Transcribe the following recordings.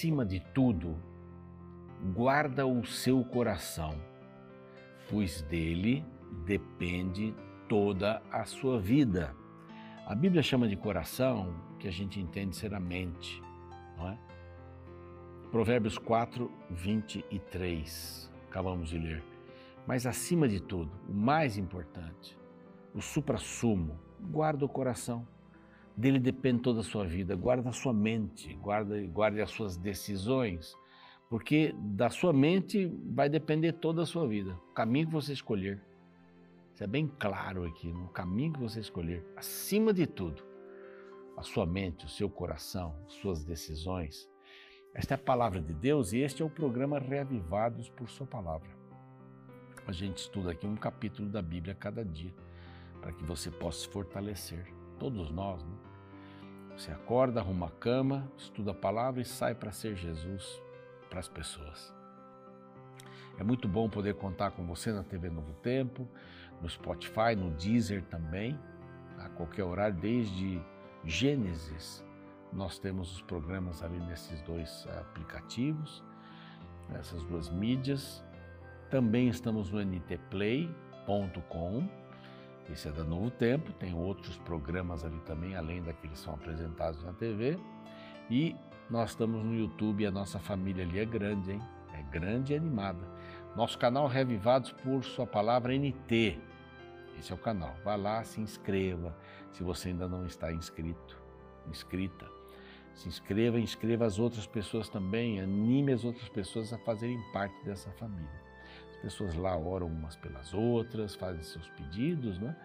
acima de tudo, guarda o seu coração, pois dele depende toda a sua vida. A Bíblia chama de coração que a gente entende ser a mente, não é? Provérbios 4, 23, acabamos de ler. Mas acima de tudo, o mais importante, o supra-sumo, guarda o coração. Dele depende toda a sua vida. Guarda a sua mente, guarda, guarde as suas decisões, porque da sua mente vai depender toda a sua vida, o caminho que você escolher. Isso é bem claro aqui, no caminho que você escolher, acima de tudo, a sua mente, o seu coração, suas decisões. Esta é a palavra de Deus e este é o programa Reavivados por Sua Palavra. A gente estuda aqui um capítulo da Bíblia a cada dia para que você possa se fortalecer. Todos nós, né? Você acorda, arruma a cama, estuda a palavra e sai para ser Jesus para as pessoas. É muito bom poder contar com você na TV Novo Tempo, no Spotify, no Deezer também, a qualquer horário, desde Gênesis. Nós temos os programas ali nesses dois aplicativos, nessas duas mídias. Também estamos no ntplay.com esse é da Novo Tempo, tem outros programas ali também, além daqueles que são apresentados na TV. E nós estamos no YouTube, a nossa família ali é grande, hein? É grande e animada. Nosso canal Revivados por Sua Palavra NT. Esse é o canal. Vá lá, se inscreva. Se você ainda não está inscrito, inscrita, se inscreva, inscreva as outras pessoas também, anime as outras pessoas a fazerem parte dessa família pessoas lá oram umas pelas outras, fazem seus pedidos, né?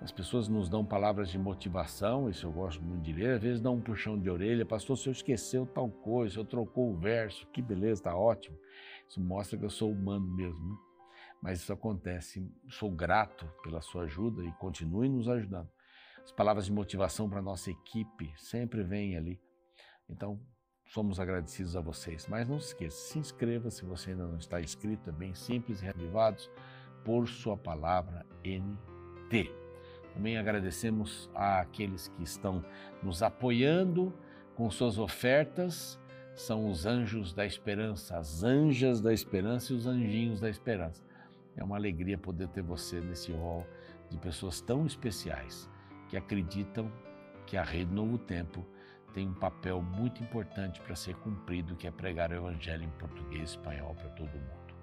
As pessoas nos dão palavras de motivação, isso eu gosto muito de ler, às vezes dão um puxão de orelha, pastor, se eu esqueceu tal coisa, se eu trocou o verso, que beleza, está ótimo. Isso mostra que eu sou humano mesmo. Né? Mas isso acontece, sou grato pela sua ajuda e continue nos ajudando. As palavras de motivação para a nossa equipe sempre vêm ali. Então, somos agradecidos a vocês. Mas não se esqueça, se inscreva se você ainda não está inscrito, é bem simples, reavivados por sua palavra NT. Também agradecemos àqueles que estão nos apoiando com suas ofertas, são os anjos da esperança, as anjas da esperança e os anjinhos da esperança. É uma alegria poder ter você nesse rol de pessoas tão especiais que acreditam que a Rede Novo Tempo tem um papel muito importante para ser cumprido, que é pregar o Evangelho em português e espanhol para todo mundo.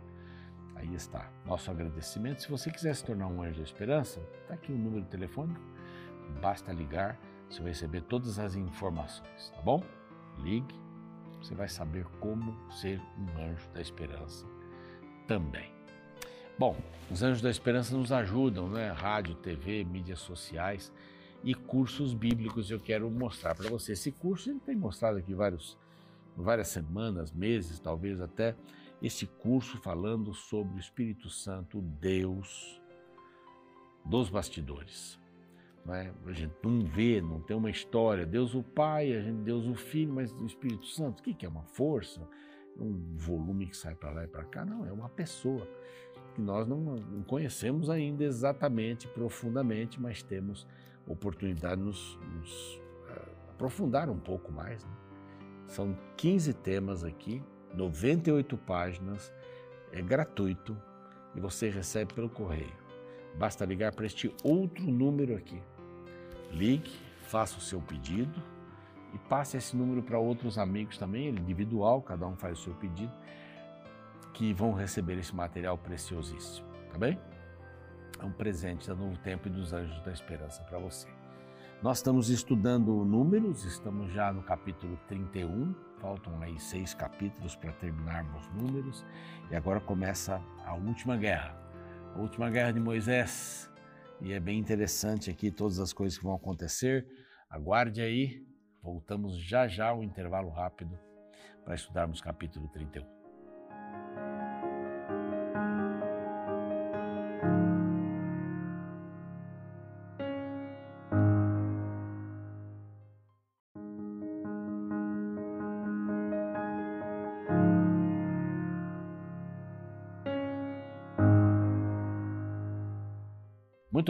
Aí está, nosso agradecimento. Se você quiser se tornar um anjo da esperança, está aqui o número telefônico, basta ligar, você vai receber todas as informações, tá bom? Ligue, você vai saber como ser um anjo da esperança também. Bom, os anjos da esperança nos ajudam, né? Rádio, TV, mídias sociais e cursos bíblicos. Eu quero mostrar para você. Esse curso gente tem mostrado aqui vários, várias semanas, meses, talvez até, esse curso falando sobre o Espírito Santo, Deus dos bastidores. Não é? A gente não vê, não tem uma história. Deus o Pai, a gente, Deus o Filho, mas o Espírito Santo, o que é uma força? Um volume que sai para lá e para cá? Não, é uma pessoa que nós não conhecemos ainda exatamente, profundamente, mas temos oportunidade de nos, nos uh, aprofundar um pouco mais. Né? São 15 temas aqui, 98 páginas, é gratuito e você recebe pelo correio. Basta ligar para este outro número aqui. Ligue, faça o seu pedido e passe esse número para outros amigos também, individual, cada um faz o seu pedido, que vão receber esse material preciosíssimo, tá bem? Um presente da Novo Tempo e dos Anjos da Esperança para você. Nós estamos estudando números, estamos já no capítulo 31, faltam aí seis capítulos para terminarmos números, e agora começa a última guerra, a última guerra de Moisés, e é bem interessante aqui todas as coisas que vão acontecer. Aguarde aí, voltamos já já um intervalo rápido para estudarmos capítulo 31.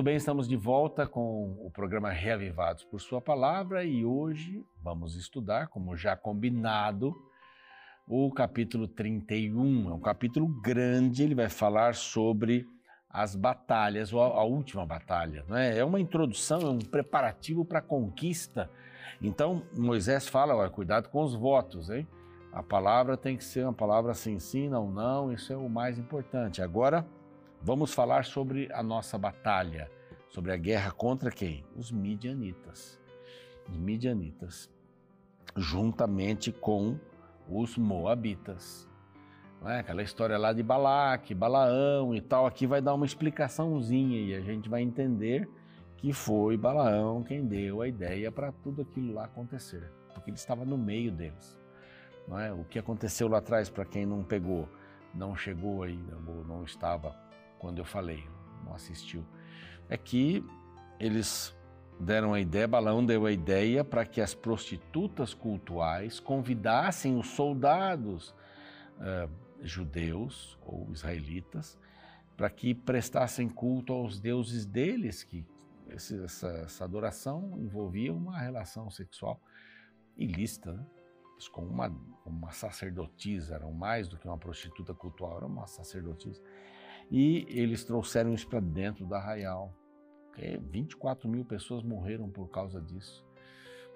Bem, estamos de volta com o programa Reavivados por Sua Palavra e hoje vamos estudar, como já combinado, o capítulo 31. É um capítulo grande, ele vai falar sobre as batalhas, ou a, última batalha. Né? É uma introdução, é um preparativo para a conquista. Então, Moisés fala, olha, cuidado com os votos, hein? A palavra tem que ser uma palavra sim, sim, não, não, isso é o mais importante. Agora, vamos falar sobre a nossa batalha, sobre a guerra contra quem? Os midianitas. Os midianitas, juntamente com os moabitas. Não é? Aquela história lá de Balaque, Balaão e tal, aqui vai dar uma explicaçãozinha e a gente vai entender que foi Balaão quem deu a ideia para tudo aquilo lá acontecer, porque ele estava no meio deles. Não é? O que aconteceu lá atrás, para quem não pegou, não chegou aí, ou não estava quando eu falei, não assistiu, é que eles deram a ideia, Balaão deu a ideia para que as prostitutas cultuais convidassem os soldados uh, judeus ou israelitas para que prestassem culto aos deuses deles, que esse, essa, essa, adoração envolvia uma relação sexual ilícita, né? com uma, uma sacerdotisa, eram mais do que uma prostituta cultual, era uma sacerdotisa. E eles trouxeram isso para dentro da arraial, 24 mil pessoas morreram por causa disso.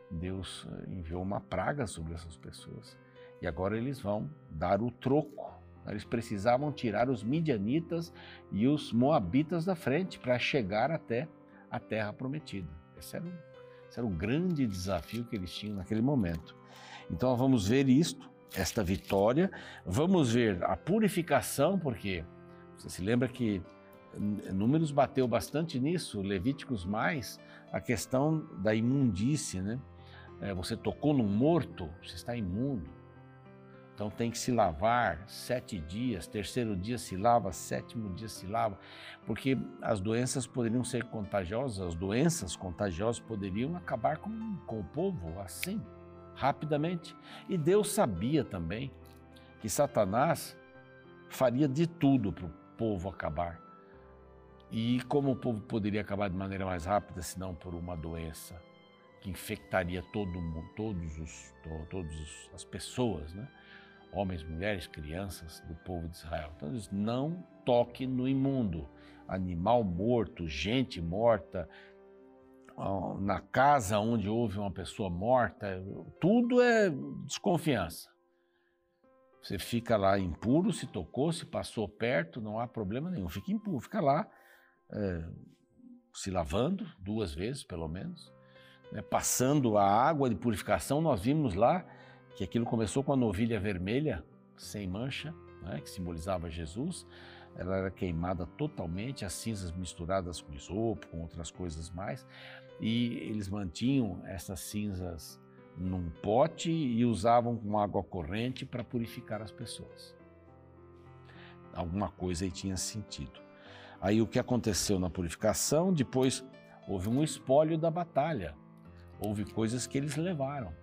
Deus eh, enviou uma praga sobre essas pessoas. E agora eles vão dar o troco. Eles precisavam tirar os midianitas e os moabitas da frente para chegar até a terra prometida. Esse era, esse era o grande desafio que eles tinham naquele momento. Então vamos ver isto, esta vitória. Vamos ver a purificação, porque você se lembra que Números bateu bastante nisso, Levíticos mais, a questão da imundície, né? É, você tocou num morto, você está imundo. Então tem que se lavar sete dias, terceiro dia se lava, sétimo dia se lava, porque as doenças poderiam ser contagiosas, as doenças contagiosas poderiam acabar com, com o povo assim, rapidamente. E Deus sabia também que Satanás faria de tudo para o povo acabar. E como o povo poderia acabar de maneira mais rápida, se não por uma doença que infectaria todo mundo, todos os, todas as pessoas, né? homens, mulheres, crianças do povo de Israel. Então eles não toque no imundo, animal morto, gente morta, na casa onde houve uma pessoa morta, tudo é desconfiança. Você fica lá impuro, se tocou, se passou perto, não há problema nenhum. Fica impuro, fica lá é, se lavando duas vezes, pelo menos, né, passando a água de purificação. Nós vimos lá que aquilo começou com a novilha vermelha, sem mancha, né, que simbolizava Jesus. Ela era queimada totalmente, as cinzas misturadas com isopo, com outras coisas mais, e eles mantinham essas cinzas num pote e usavam com água corrente para purificar as pessoas. Alguma coisa aí tinha sentido. Aí o que aconteceu na purificação? Depois houve um espólio da batalha. Houve coisas que eles levaram.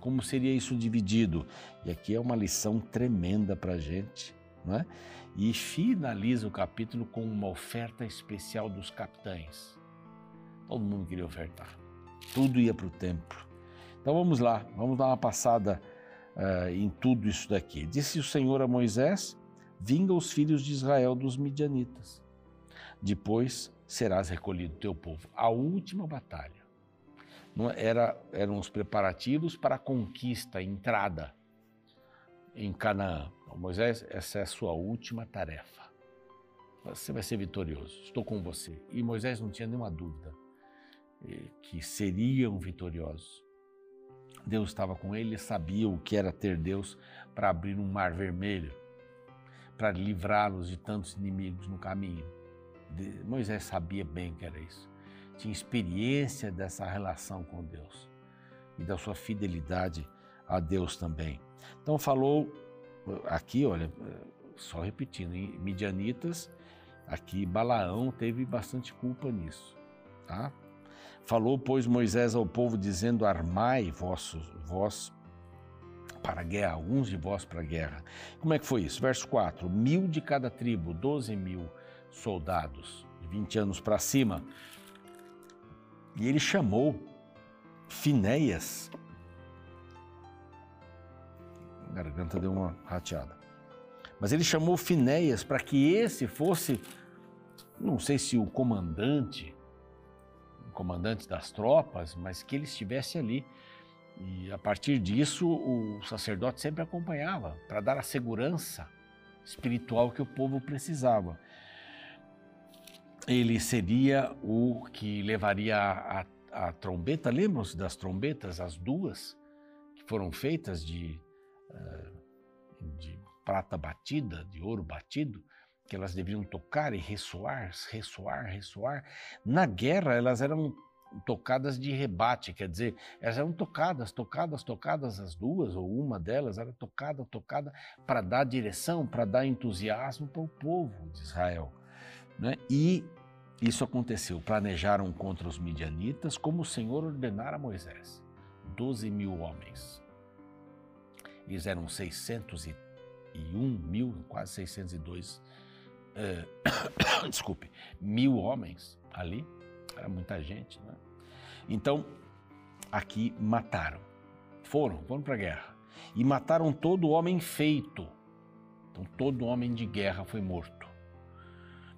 Como seria isso dividido? E aqui é uma lição tremenda para a gente. Não é? E finaliza o capítulo com uma oferta especial dos capitães. Todo mundo queria ofertar. Tudo ia para o templo. Então vamos lá, vamos dar uma passada uh, em tudo isso daqui. Disse o Senhor a Moisés: Vinga os filhos de Israel dos midianitas depois serás recolhido teu povo. A última batalha. Era, eram os preparativos para a conquista, a entrada em Canaã. Então, Moisés, essa é a sua última tarefa. Você vai ser vitorioso, estou com você. E Moisés não tinha nenhuma dúvida eh, que seriam vitoriosos. Deus estava com ele, sabia o que era ter Deus para abrir um mar vermelho, para livrá-los de tantos inimigos no caminho. Moisés sabia bem que era isso. Tinha experiência dessa relação com Deus e da sua fidelidade a Deus também. Então falou aqui, olha, só repetindo, em Midianitas, aqui Balaão teve bastante culpa nisso, tá? Falou, pois, Moisés ao povo, dizendo: Armai vossos, vós para a guerra, alguns de vós para a guerra. Como é que foi isso? Verso 4: Mil de cada tribo, doze mil soldados, de 20 anos para cima. E ele chamou Finéias, A garganta deu uma rateada. Mas ele chamou Finéias para que esse fosse, não sei se o comandante, o comandante das tropas, mas que ele estivesse ali. E a partir disso, o sacerdote sempre acompanhava para dar a segurança espiritual que o povo precisava. Ele seria o que levaria a, a, a trombeta, lembram-se das trombetas, as duas que foram feitas de, eh, de prata batida, de ouro batido, que elas deveriam tocar e ressoar, ressoar, ressoar. Na guerra, elas eram tocadas de rebate, quer dizer, elas eram tocadas, tocadas, tocadas as duas, ou uma delas era tocada, tocada, para dar direção, para dar entusiasmo para o povo de Israel. Né? E isso aconteceu, planejaram contra os midianitas, como o Senhor ordenara a Moisés, 12 mil homens. Eles eram 601 mil, quase 602, é, desculpe, mil homens ali, era muita gente, né? Então, aqui mataram. Foram, foram para a guerra. E mataram todo homem feito. Então, todo homem de guerra foi morto.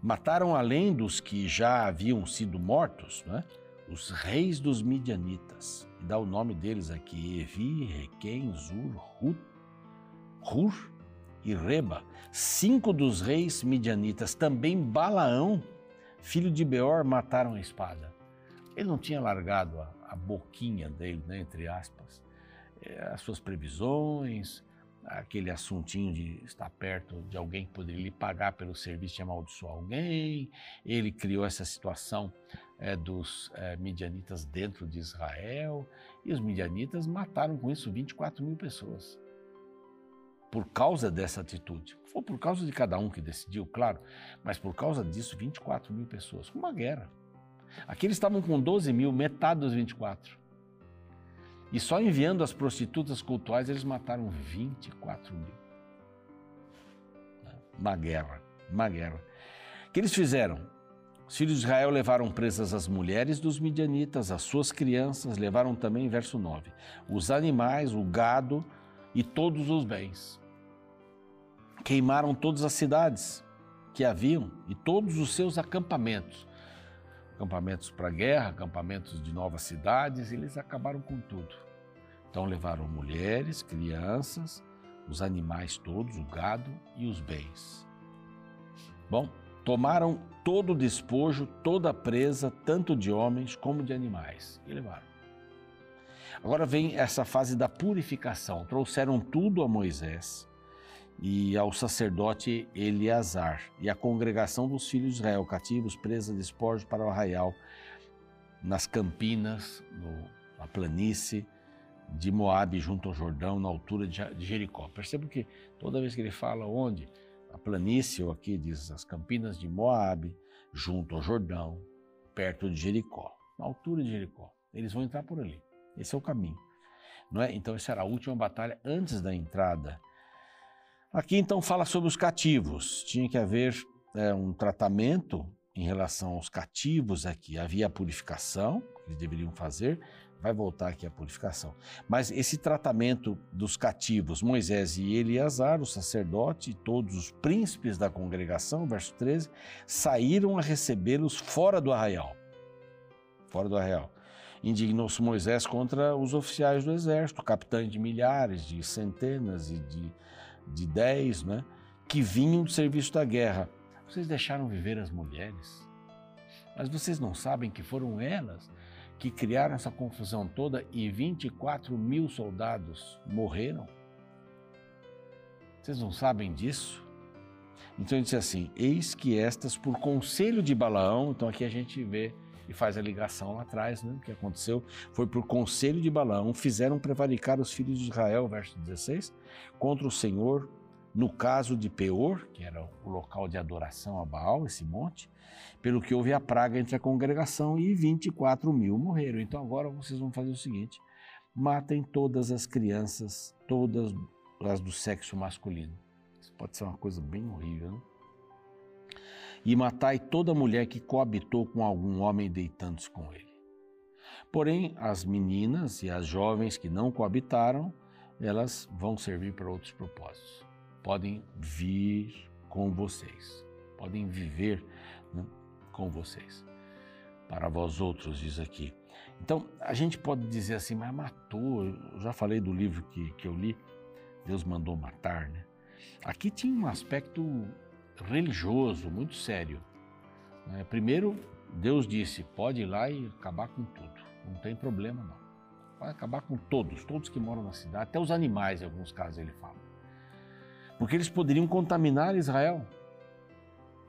Mataram, além dos que já haviam sido mortos, né? os reis dos midianitas. E dá o nome deles aqui: Evi, Requem, Zur, Hur, Hur e Reba. Cinco dos reis midianitas, também Balaão, filho de Beor, mataram a espada. Ele não tinha largado a, a boquinha dele, né, entre aspas, é, as suas previsões, aquele assuntinho de estar perto de alguém que poderia lhe pagar pelo serviço de amaldiçoar alguém. Ele criou essa situação é, dos é, midianitas dentro de Israel e os midianitas mataram com isso 24 mil pessoas. Por causa dessa atitude. Foi por causa de cada um que decidiu, claro, mas por causa disso, 24 mil pessoas. Uma guerra. Aqui eles estavam com 12 mil, metade dos 24. E só enviando as prostitutas cultuais eles mataram 24 mil. Uma guerra, uma guerra. O que eles fizeram? Os filhos de Israel levaram presas as mulheres dos midianitas, as suas crianças, levaram também, verso 9, os animais, o gado e todos os bens. Queimaram todas as cidades que haviam e todos os seus acampamentos acampamentos para guerra, acampamentos de novas cidades, eles acabaram com tudo. Então levaram mulheres, crianças, os animais todos, o gado e os bens. Bom, tomaram todo o despojo, toda a presa, tanto de homens como de animais, e levaram. Agora vem essa fase da purificação. Trouxeram tudo a Moisés e ao sacerdote Eleazar e à congregação dos filhos de Israel, cativos, presa, despojos para o arraial, nas campinas, no, na planície de Moabe, junto ao Jordão, na altura de Jericó. Perceba que toda vez que ele fala onde, a planície, ou aqui diz as campinas de Moabe, junto ao Jordão, perto de Jericó, na altura de Jericó. Eles vão entrar por ali. Esse é o caminho. Não é? Então, essa era a última batalha antes da entrada Aqui então fala sobre os cativos. Tinha que haver é, um tratamento em relação aos cativos aqui. Havia a purificação que eles deveriam fazer. Vai voltar aqui a purificação. Mas esse tratamento dos cativos, Moisés e Eleazar, o sacerdote e todos os príncipes da congregação, verso 13, saíram a recebê-los fora do arraial. Fora do arraial. Indignou-se Moisés contra os oficiais do exército, capitães de milhares, de centenas e de de 10, né, que vinham do serviço da guerra. Vocês deixaram viver as mulheres, mas vocês não sabem que foram elas que criaram essa confusão toda e 24 mil soldados morreram? Vocês não sabem disso? Então ele disse assim: Eis que estas, por conselho de Balaão, então aqui a gente vê e faz a ligação lá atrás, né? O que aconteceu foi por conselho de Balaão, fizeram prevaricar os filhos de Israel, verso 16, contra o Senhor, no caso de Peor, que era o local de adoração a Baal, esse monte, pelo que houve a praga entre a congregação e 24 mil morreram. Então agora vocês vão fazer o seguinte: matem todas as crianças, todas as do sexo masculino. Isso pode ser uma coisa bem horrível, né? E matai toda mulher que coabitou com algum homem deitando-se com ele. Porém, as meninas e as jovens que não coabitaram, elas vão servir para outros propósitos. Podem vir com vocês, podem viver né, com vocês. Para vós outros, diz aqui. Então, a gente pode dizer assim, mas matou. Eu já falei do livro que, que eu li, Deus mandou matar, né? Aqui tinha um aspecto religioso muito sério. Né? Primeiro, Deus disse: pode ir lá e acabar com tudo, não tem problema não. Vai acabar com todos, todos que moram na cidade, até os animais, em alguns casos ele fala. Porque eles poderiam contaminar Israel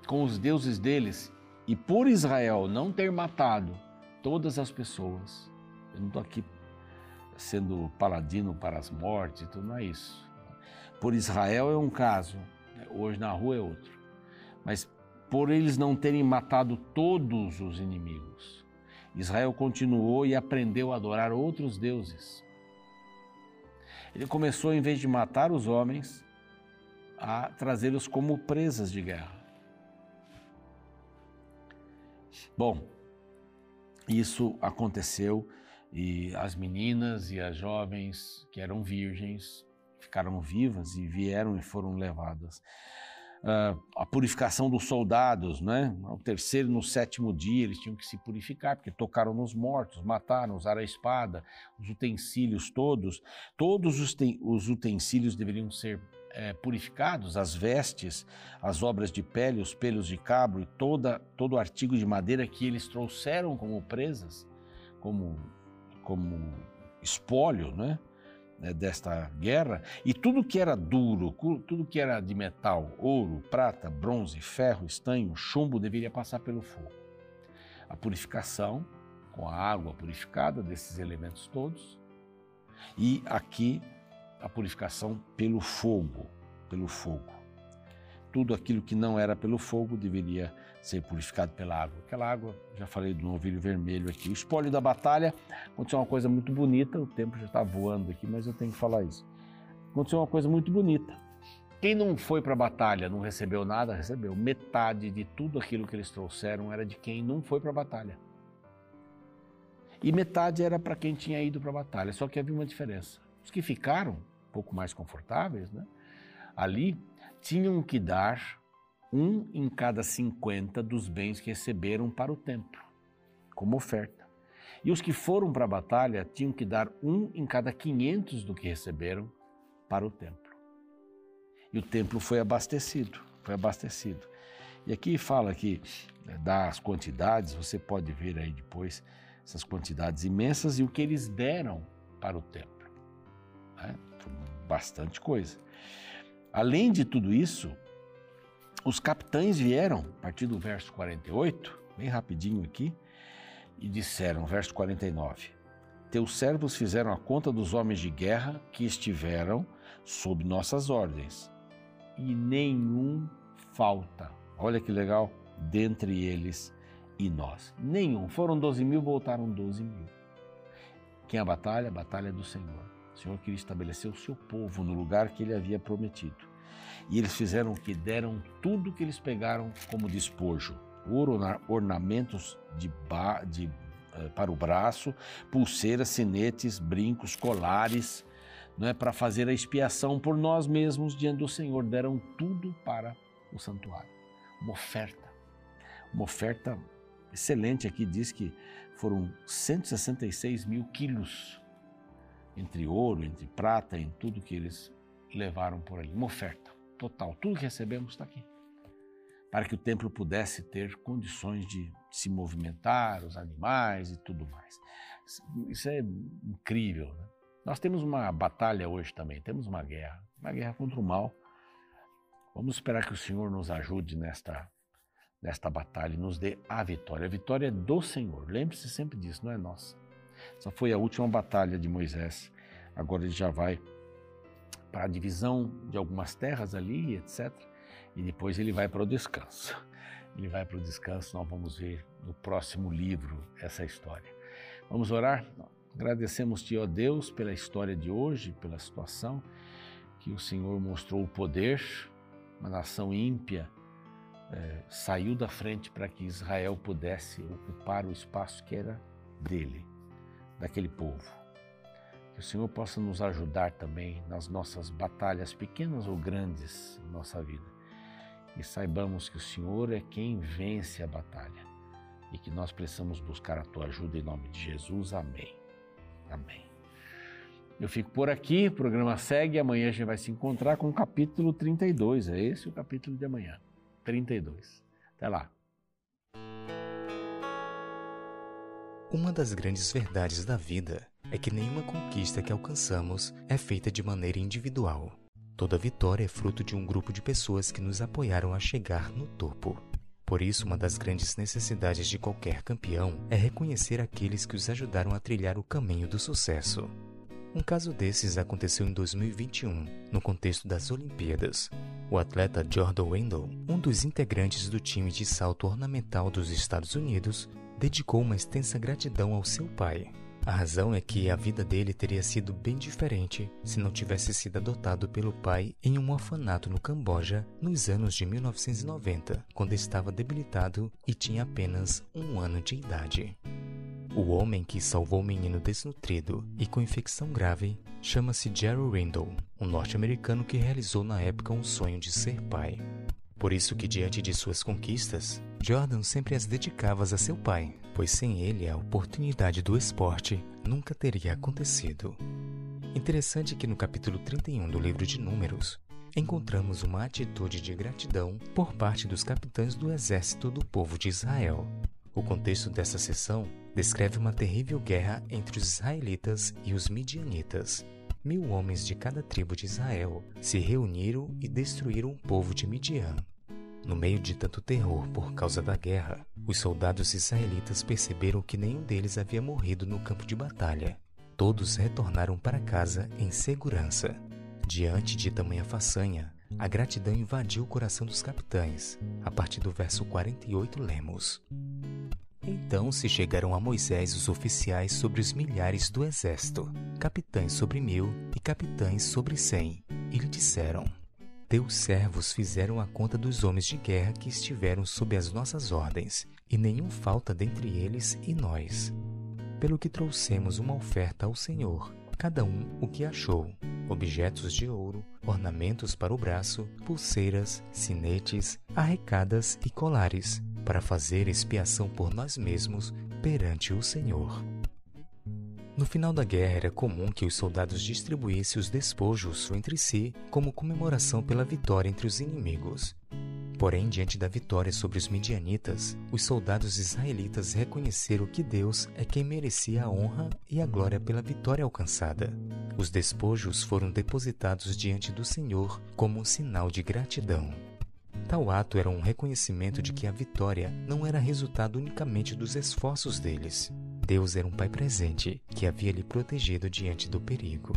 com os deuses deles e por Israel não ter matado todas as pessoas. Eu não estou aqui sendo paladino para as mortes, tudo não é isso. Por Israel é um caso, hoje na rua é outro. Mas por eles não terem matado todos os inimigos, Israel continuou e aprendeu a adorar outros deuses. Ele começou, em vez de matar os homens, a trazê-los como presas de guerra. Bom, isso aconteceu e as meninas e as jovens que eram virgens ficaram vivas e vieram e foram levadas. Uh, a purificação dos soldados, né? Ao terceiro e no sétimo dia eles tinham que se purificar, porque tocaram nos mortos, mataram, usaram a espada, os utensílios todos. Todos os, os utensílios deveriam ser é, purificados, as vestes, as obras de pele, os pelos de cabro e toda, todo artigo de madeira que eles trouxeram como presas, como, como espólio, né? Né, desta guerra, e tudo que era duro, tudo que era de metal, ouro, prata, bronze, ferro, estanho, chumbo, deveria passar pelo fogo. A purificação, com a água purificada desses elementos todos, e aqui a purificação pelo fogo, pelo fogo. Tudo aquilo que não era pelo fogo deveria ser purificado pela água. Aquela água, já falei do novilho vermelho aqui. O espólio da batalha aconteceu uma coisa muito bonita, o tempo já está voando aqui, mas eu tenho que falar isso. Aconteceu uma coisa muito bonita. Quem não foi para a batalha, não recebeu nada, recebeu. Metade de tudo aquilo que eles trouxeram era de quem não foi para a batalha. E metade era para quem tinha ido para a batalha. Só que havia uma diferença. Os que ficaram, um pouco mais confortáveis, né, ali, tinham que dar um em cada 50 dos bens que receberam para o templo, como oferta. E os que foram para a batalha tinham que dar um em cada 500 do que receberam para o templo. E o templo foi abastecido, foi abastecido. E aqui fala que né, das quantidades, você pode ver aí depois essas quantidades imensas e o que eles deram para o templo. Né? Bastante coisa. Além de tudo isso, os capitães vieram, a partir do verso 48, bem rapidinho aqui, e disseram, verso 49, Teus servos fizeram a conta dos homens de guerra que estiveram sob nossas ordens, e nenhum falta. Olha que legal, dentre eles e nós. Nenhum. Foram 12 mil, voltaram 12 mil. Quem é a batalha? A batalha é do Senhor. O Senhor queria estabelecer o seu povo no lugar que ele havia prometido. E eles fizeram o que deram tudo que eles pegaram como despojo: ouro, ornamentos de, de eh, para o braço, pulseiras, sinetes, brincos, colares, não é para fazer a expiação por nós mesmos diante do Senhor. Deram tudo para o santuário. Uma oferta, uma oferta excelente aqui diz que foram 166 mil quilos entre ouro, entre prata, em tudo que eles levaram por ali. Uma oferta total. Tudo que recebemos está aqui. Para que o templo pudesse ter condições de se movimentar, os animais e tudo mais. Isso é incrível. Né? Nós temos uma batalha hoje também, temos uma guerra, uma guerra contra o mal. Vamos esperar que o Senhor nos ajude nesta, nesta batalha e nos dê a vitória. A vitória é do Senhor. Lembre-se sempre disso, não é nossa. Essa foi a última batalha de Moisés. Agora ele já vai para a divisão de algumas terras ali, etc. E depois ele vai para o descanso. Ele vai para o descanso, nós vamos ver no próximo livro essa história. Vamos orar? Agradecemos-te, ó Deus, pela história de hoje, pela situação que o Senhor mostrou o poder, uma nação ímpia é, saiu da frente para que Israel pudesse ocupar o espaço que era dele, daquele povo. Que o Senhor possa nos ajudar também nas nossas batalhas, pequenas ou grandes, em nossa vida. E saibamos que o Senhor é quem vence a batalha e que nós precisamos buscar a tua ajuda em nome de Jesus. Amém. Amém. Eu fico por aqui, o programa segue. Amanhã a gente vai se encontrar com o capítulo 32. É esse o capítulo de amanhã. 32. Até lá. Uma das grandes verdades da vida é que nenhuma conquista que alcançamos é feita de maneira individual. Toda vitória é fruto de um grupo de pessoas que nos apoiaram a chegar no topo. Por isso, uma das grandes necessidades de qualquer campeão é reconhecer aqueles que os ajudaram a trilhar o caminho do sucesso. Um caso desses aconteceu em 2021, no contexto das Olimpíadas. O atleta Jordan Wendell, um dos integrantes do time de salto ornamental dos Estados Unidos, dedicou uma extensa gratidão ao seu pai. A razão é que a vida dele teria sido bem diferente se não tivesse sido adotado pelo pai em um orfanato no Camboja nos anos de 1990, quando estava debilitado e tinha apenas um ano de idade. O homem que salvou o menino desnutrido e com infecção grave chama-se Jerry Rindle, um norte-americano que realizou na época um sonho de ser pai. Por isso que diante de suas conquistas, Jordan sempre as dedicava a seu pai, pois sem ele a oportunidade do esporte nunca teria acontecido. Interessante que no capítulo 31 do livro de Números, encontramos uma atitude de gratidão por parte dos capitães do exército do povo de Israel. O contexto dessa sessão descreve uma terrível guerra entre os israelitas e os midianitas. Mil homens de cada tribo de Israel se reuniram e destruíram o povo de Midian. No meio de tanto terror por causa da guerra, os soldados israelitas perceberam que nenhum deles havia morrido no campo de batalha. Todos retornaram para casa em segurança. Diante de tamanha façanha, a gratidão invadiu o coração dos capitães. A partir do verso 48 lemos: então se chegaram a Moisés os oficiais sobre os milhares do exército, capitães sobre mil e capitães sobre cem, e lhe disseram: Teus servos fizeram a conta dos homens de guerra que estiveram sob as nossas ordens, e nenhum falta dentre eles e nós. Pelo que trouxemos uma oferta ao Senhor, cada um o que achou: objetos de ouro, ornamentos para o braço, pulseiras, sinetes, arrecadas e colares para fazer expiação por nós mesmos perante o Senhor. No final da guerra era comum que os soldados distribuíssem os despojos entre si como comemoração pela vitória entre os inimigos. Porém, diante da vitória sobre os midianitas, os soldados israelitas reconheceram que Deus é quem merecia a honra e a glória pela vitória alcançada. Os despojos foram depositados diante do Senhor como um sinal de gratidão. Tal ato era um reconhecimento de que a vitória não era resultado unicamente dos esforços deles. Deus era um pai presente que havia lhe protegido diante do perigo.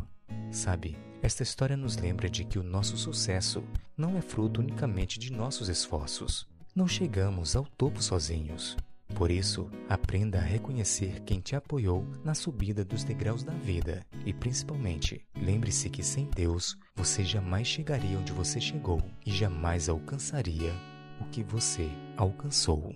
Sabe, esta história nos lembra de que o nosso sucesso não é fruto unicamente de nossos esforços. Não chegamos ao topo sozinhos. Por isso, aprenda a reconhecer quem te apoiou na subida dos degraus da vida e, principalmente, lembre-se que sem Deus você jamais chegaria onde você chegou e jamais alcançaria o que você alcançou.